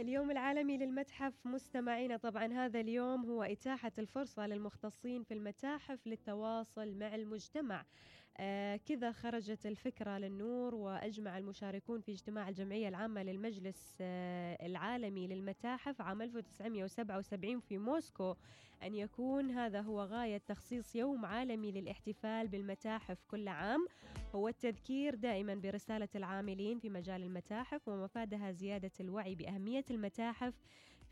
اليوم العالمي للمتحف مستمعينا. طبعا هذا اليوم هو إتاحة الفرصة للمختصين في المتاحف للتواصل مع المجتمع. آه كذا خرجت الفكرة للنور وأجمع المشاركون في اجتماع الجمعية العامة للمجلس آه العالمي للمتاحف عام 1977 في موسكو. أن يكون هذا هو غاية تخصيص يوم عالمي للاحتفال بالمتاحف كل عام. هو التذكير دائما برسالة العاملين في مجال المتاحف ومفادها زيادة الوعي بأهمية المتاحف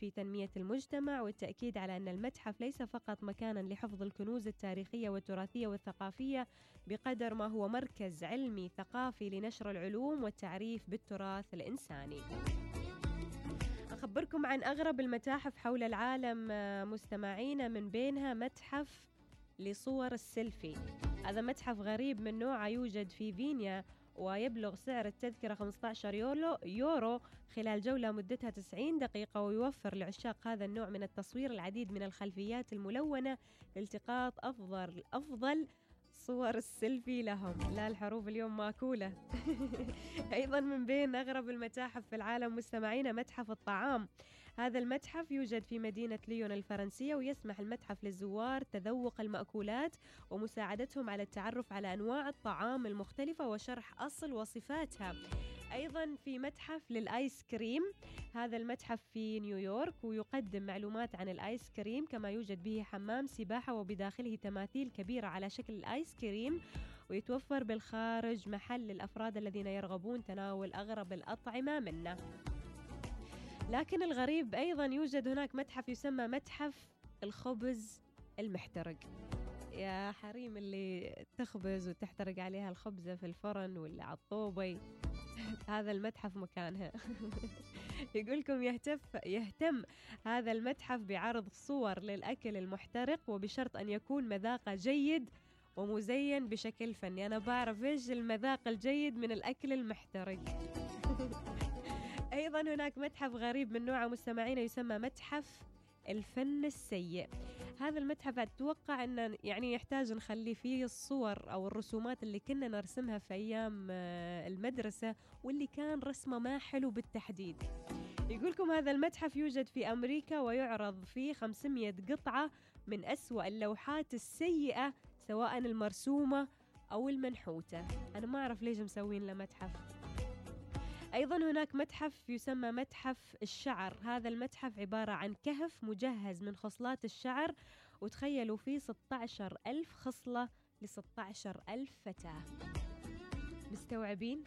في تنمية المجتمع والتأكيد على أن المتحف ليس فقط مكانا لحفظ الكنوز التاريخية والتراثية والثقافية بقدر ما هو مركز علمي ثقافي لنشر العلوم والتعريف بالتراث الإنساني. أخبركم عن أغرب المتاحف حول العالم مستمعينا من بينها متحف لصور السيلفي. هذا متحف غريب من نوعه يوجد في فينيا ويبلغ سعر التذكرة 15 يورو, يورو خلال جولة مدتها 90 دقيقة ويوفر لعشاق هذا النوع من التصوير العديد من الخلفيات الملونة لالتقاط أفضل أفضل صور السيلفي لهم. لا الحروف اليوم مأكولة. أيضا من بين أغرب المتاحف في العالم مستمعين متحف الطعام. هذا المتحف يوجد في مدينة ليون الفرنسية ويسمح المتحف للزوار تذوق المأكولات ومساعدتهم على التعرف على أنواع الطعام المختلفة وشرح أصل وصفاتها. أيضا في متحف للآيس كريم. هذا المتحف في نيويورك ويقدم معلومات عن الآيس كريم كما يوجد به حمام سباحة وبداخله تماثيل كبيرة على شكل الآيس كريم. ويتوفر بالخارج محل للأفراد الذين يرغبون تناول أغرب الأطعمة منه. لكن الغريب أيضا يوجد هناك متحف يسمى متحف الخبز المحترق. يا حريم اللي تخبز وتحترق عليها الخبزة في الفرن ولا على الطوبي هذا المتحف مكانها. يقولكم يهتف يهتم هذا المتحف بعرض صور للأكل المحترق وبشرط أن يكون مذاقه جيد ومزين بشكل فني. أنا بعرف إيش المذاق الجيد من الأكل المحترق. أيضا هناك متحف غريب من نوعه مستمعين يسمى متحف الفن السيء. هذا المتحف أتوقع أن يعني يحتاج نخلي فيه الصور أو الرسومات اللي كنا نرسمها في أيام المدرسة واللي كان رسمه ما حلو بالتحديد. يقولكم هذا المتحف يوجد في أمريكا ويعرض فيه 500 قطعة من أسوأ اللوحات السيئة سواء المرسومة أو المنحوتة. أنا ما أعرف ليش مسوين له متحف. أيضا هناك متحف يسمى متحف الشعر هذا المتحف عبارة عن كهف مجهز من خصلات الشعر وتخيلوا فيه 16 ألف خصلة ل 16 ألف فتاة مستوعبين؟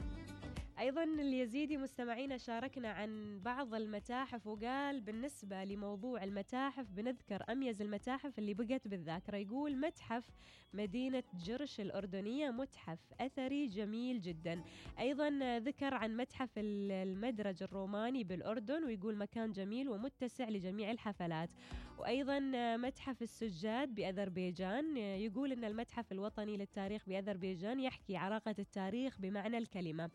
أيضا اليزيدي مستمعينا شاركنا عن بعض المتاحف وقال بالنسبة لموضوع المتاحف بنذكر أميز المتاحف اللي بقت بالذاكرة. يقول متحف مدينة جرش الأردنية متحف أثري جميل جدا. أيضا ذكر عن متحف المدرج الروماني بالأردن ويقول مكان جميل ومتسع لجميع الحفلات. وأيضا متحف السجاد بأذربيجان يقول أن المتحف الوطني للتاريخ بأذربيجان يحكي عراقة التاريخ بمعنى الكلمة.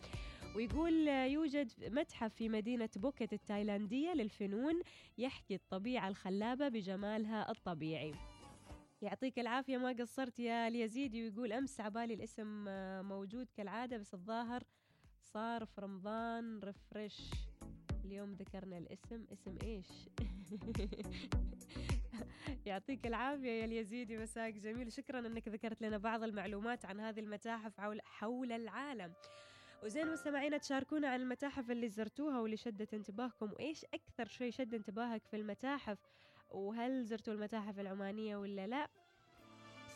ويقول يوجد متحف في مدينة بوكيت التايلاندية للفنون يحكي الطبيعة الخلابة بجمالها الطبيعي. يعطيك العافية ما قصرت يا اليزيدي ويقول أمس عبالي الاسم موجود كالعادة بس الظاهر صار في رمضان ريفرش اليوم ذكرنا الاسم اسم إيش؟ يعطيك العافية يا اليزيدي مساك جميل. شكرا إنك ذكرت لنا بعض المعلومات عن هذه المتاحف حول العالم. وزين مستمعينا تشاركونا عن المتاحف اللي زرتوها واللي شدت انتباهكم وإيش أكثر شيء شد انتباهك في المتاحف؟ وهل زرتوا المتاحف العمانية ولا لا؟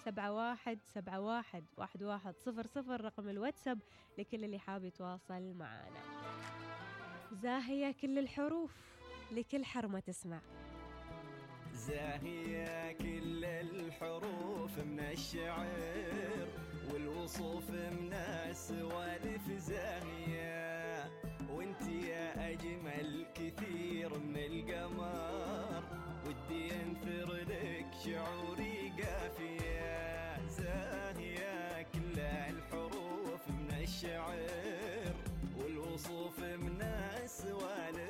سبعة واحد سبعة واحد واحد واحد صفر صفر رقم الواتساب لكل اللي حاب يتواصل معانا زاهية كل الحروف لكل حرمة تسمع. زاهية كل الحروف من الشعر والوصوف من مع السوالف زاهية يا أجمل كثير من القمر. ودي أنثر لك شعوري قافية زاهية كل الحروف من الشعر. والوصوف من السوالف